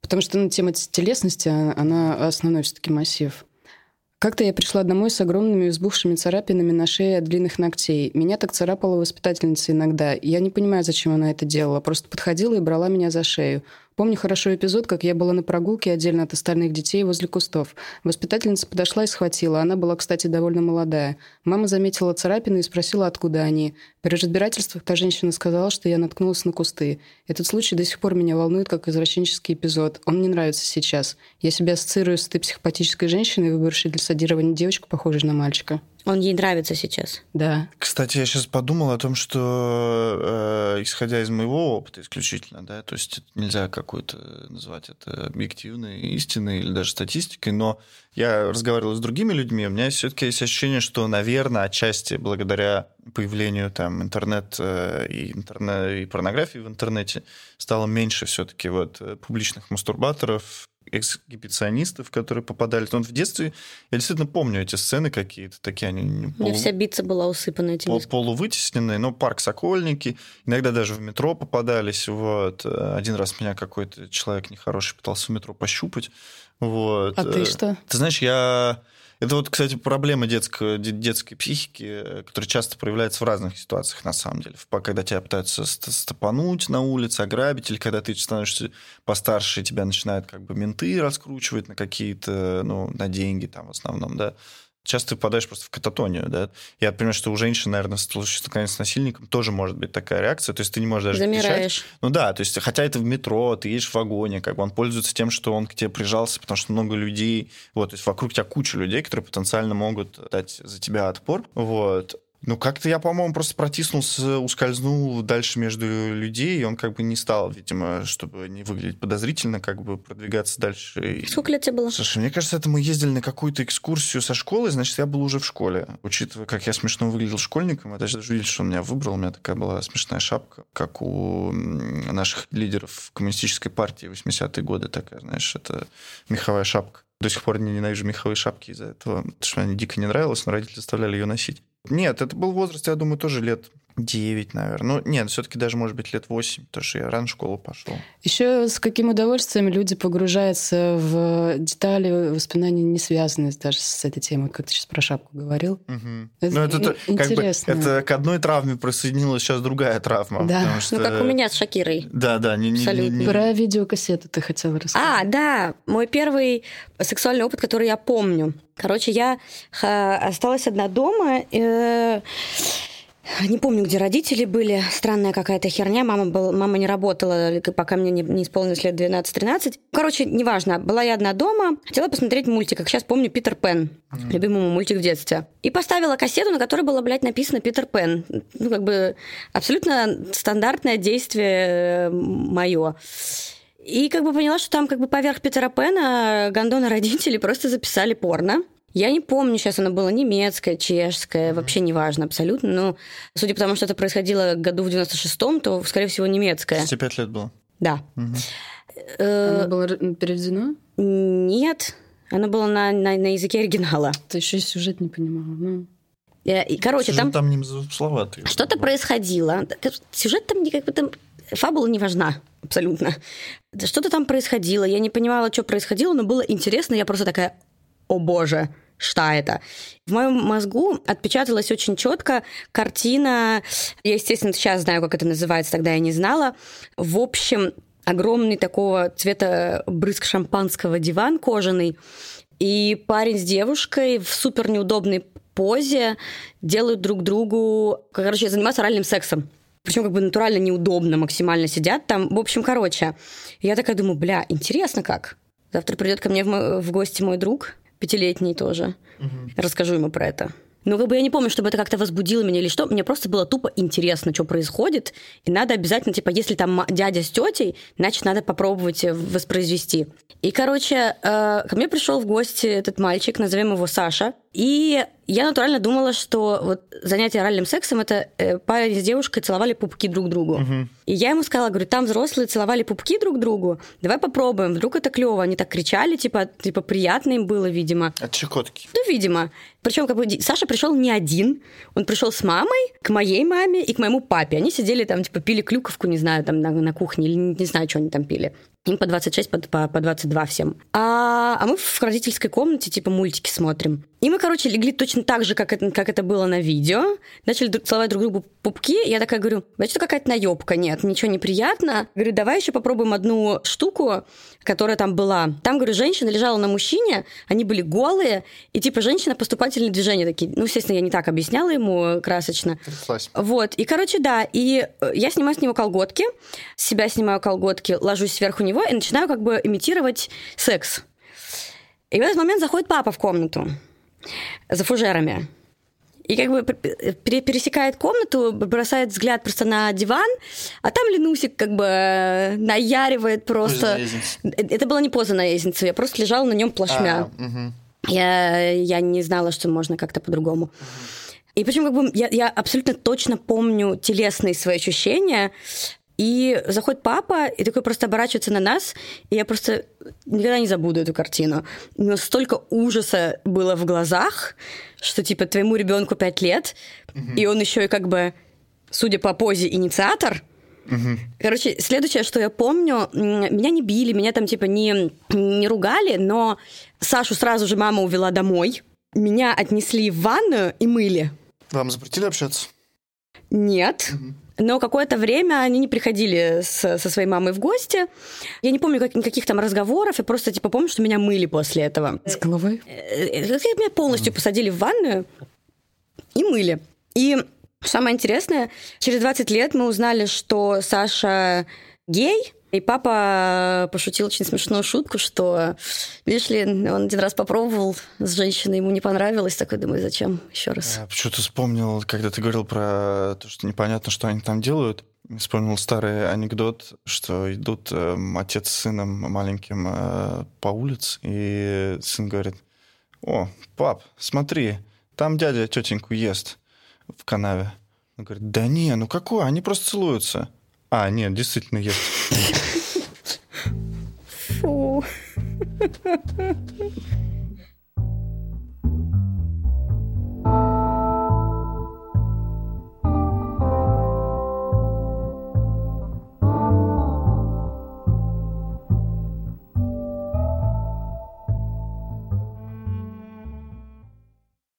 потому что ну, тема телесности, а, она основной все-таки массив. Как-то я пришла домой с огромными взбухшими царапинами на шее от длинных ногтей. Меня так царапала воспитательница иногда. Я не понимаю, зачем она это делала. Просто подходила и брала меня за шею. Помню хорошо эпизод, как я была на прогулке отдельно от остальных детей возле кустов. Воспитательница подошла и схватила. Она была, кстати, довольно молодая. Мама заметила царапины и спросила, откуда они. При разбирательствах та женщина сказала, что я наткнулась на кусты. Этот случай до сих пор меня волнует как извращенческий эпизод. Он мне нравится сейчас. Я себя ассоциирую с этой психопатической женщиной, выбравшей для содирования девочку, похожей на мальчика. Он ей нравится сейчас. Да. Кстати, я сейчас подумал о том, что э, исходя из моего опыта исключительно, да, то есть нельзя какую-то назвать это объективной истиной или даже статистикой, но я разговаривал с другими людьми, у меня все-таки есть ощущение, что, наверное, отчасти благодаря появлению там интернет э, и интернет и порнографии в интернете стало меньше все-таки вот публичных мастурбаторов, эксгибиционистов, которые попадали. Но в детстве я действительно помню эти сцены какие-то, такие они... У меня вся битца была усыпана этими. Пол, полувытесненные, но парк Сокольники, иногда даже в метро попадались. Вот. Один раз меня какой-то человек нехороший пытался в метро пощупать. Вот. А ты что? Ты знаешь, я это вот, кстати, проблема детской, детской психики, которая часто проявляется в разных ситуациях, на самом деле. Когда тебя пытаются стопануть на улице, ограбить, или когда ты становишься постарше, тебя начинают как бы менты раскручивать на какие-то, ну, на деньги там в основном, да часто ты попадаешь просто в кататонию, да. Я понимаю, что у женщин, наверное, столкновение с насильником тоже может быть такая реакция, то есть ты не можешь даже Замираешь. Кричать. Ну да, то есть хотя это в метро, ты едешь в вагоне, как бы он пользуется тем, что он к тебе прижался, потому что много людей, вот, то есть вокруг тебя куча людей, которые потенциально могут дать за тебя отпор, вот. Ну, как-то я, по-моему, просто протиснулся, ускользнул дальше между людей, и он как бы не стал, видимо, чтобы не выглядеть подозрительно, как бы продвигаться дальше. Сколько лет тебе было? Слушай, мне кажется, это мы ездили на какую-то экскурсию со школы, значит, я был уже в школе. Учитывая, как я смешно выглядел школьником, я даже видел, что он меня выбрал. У меня такая была смешная шапка, как у наших лидеров коммунистической партии 80-е годы такая, знаешь, это меховая шапка. До сих пор не ненавижу меховые шапки из-за этого, потому что мне дико не нравилось, но родители заставляли ее носить. Нет, это был возраст, я думаю, тоже лет 9, наверное. Ну, нет, все-таки даже, может быть, лет 8, потому что я рано в школу пошел. Еще с каким удовольствием люди погружаются в детали воспоминаний, не связанные даже с этой темой, как ты сейчас про шапку говорил. Угу. Это, ну, это интересно. Как бы, это к одной травме присоединилась сейчас другая травма. Да. Что... Ну, как у меня с Шакирой. Да, да. Не, Абсолютно. Не, не, Про видеокассету ты хотела рассказать. А, да. Мой первый сексуальный опыт, который я помню. Короче, я осталась одна дома. Э не помню, где родители были. Странная какая-то херня. Мама, был, мама не работала, пока мне не, не исполнилось лет 12-13. Короче, неважно. Была я одна дома. Хотела посмотреть мультик. Как сейчас помню, Питер Пен. Mm-hmm. Любимый мультик в детстве. И поставила кассету, на которой было, блядь, написано Питер Пен. Ну, как бы абсолютно стандартное действие э, мое. И как бы поняла, что там как бы поверх Питера Пена Гондона родители просто записали порно. Я не помню, сейчас оно было немецкое, чешское, mm-hmm. вообще неважно абсолютно. Но судя по тому, что это происходило году в 96-м, то, скорее всего, немецкое. Тебе пять лет было? Да. Mm-hmm. Оно было переведено? Нет. Оно было на, на, на языке оригинала. Ты еще сюжет не понимала. Ну. И, короче, сюжет там... там не замысловатый. Что-то происходило. Сюжет там как бы там... Фабула не важна абсолютно. Что-то там происходило. Я не понимала, что происходило, но было интересно. Я просто такая, о боже, что это. В моем мозгу отпечаталась очень четко картина. Я, естественно, сейчас знаю, как это называется, тогда я не знала. В общем, огромный такого цвета брызг шампанского диван кожаный, и парень с девушкой в супер неудобной позе делают друг другу, короче, занимаются оральным сексом. Причем как бы натурально неудобно, максимально сидят там. В общем, короче, я такая думаю, бля, интересно как. Завтра придет ко мне в, в гости мой друг, пятилетний тоже. Угу. Расскажу ему про это. Ну, как бы я не помню, чтобы это как-то возбудило меня или что. Мне просто было тупо интересно, что происходит. И надо обязательно, типа, если там дядя с тетей, значит, надо попробовать э, воспроизвести. И, короче, э, ко мне пришел в гости этот мальчик, назовем его Саша. И я натурально думала, что вот занятие оральным сексом это э, парень с девушкой целовали пупки друг другу. Угу. И я ему сказала, говорю, там взрослые целовали пупки друг другу, давай попробуем, вдруг это клево. Они так кричали, типа, типа приятно им было, видимо. От щекотки. Ну, видимо. Причем как бы Саша пришел не один, он пришел с мамой, к моей маме и к моему папе. Они сидели там, типа, пили клюковку, не знаю, там на, на кухне, или не знаю, что они там пили. Им по 26, по, по, по 22 всем. А, а мы в родительской комнате, типа, мультики смотрим. И мы, короче, легли точно так же, как это, как это было на видео. Начали целовать друг другу пупки. Я такая говорю, значит, какая-то наебка. Нет, ничего неприятно. Говорю, давай еще попробуем одну штуку, которая там была. Там, говорю, женщина лежала на мужчине, они были голые, и типа женщина поступательные движения такие. Ну, естественно, я не так объясняла ему красочно. Тряслась. Вот. И, короче, да. И э, я снимаю с него колготки, с себя снимаю колготки, ложусь сверху него и начинаю как бы имитировать секс. И в этот момент заходит папа в комнату за фужерами. И как бы пересекает комнату, бросает взгляд просто на диван, а там Ленусик как бы э, наяривает просто. Это была не поза на лестнице, я просто лежала на нем плашмя. А, угу. я, я не знала, что можно как-то по-другому. Угу. И причем как бы я, я абсолютно точно помню телесные свои ощущения. И заходит папа, и такой просто оборачивается на нас, и я просто никогда не забуду эту картину. Но столько ужаса было в глазах, что типа твоему ребенку 5 лет, угу. и он еще и как бы, судя по позе, инициатор. Угу. Короче, следующее, что я помню, меня не били, меня там типа не, не ругали, но Сашу сразу же мама увела домой. Меня отнесли в ванную и мыли. Вам запретили общаться? Нет. Угу. Но какое-то время они не приходили с, со своей мамой в гости. Я не помню как, никаких там разговоров, я просто типа помню, что меня мыли после этого. С головой? Э, э, меня полностью посадили в ванную и мыли. И самое интересное, через 20 лет мы узнали, что Саша гей, и папа пошутил очень смешную шутку, что, видишь ли, он один раз попробовал с женщиной, ему не понравилось, такой, думаю, зачем еще раз? Я почему-то вспомнил, когда ты говорил про то, что непонятно, что они там делают. Вспомнил старый анекдот, что идут э, отец с сыном маленьким э, по улице, и сын говорит, о, пап, смотри, там дядя тетеньку ест в канаве. Он говорит, да не, ну какое, они просто целуются. А, нет, действительно ест. Фу.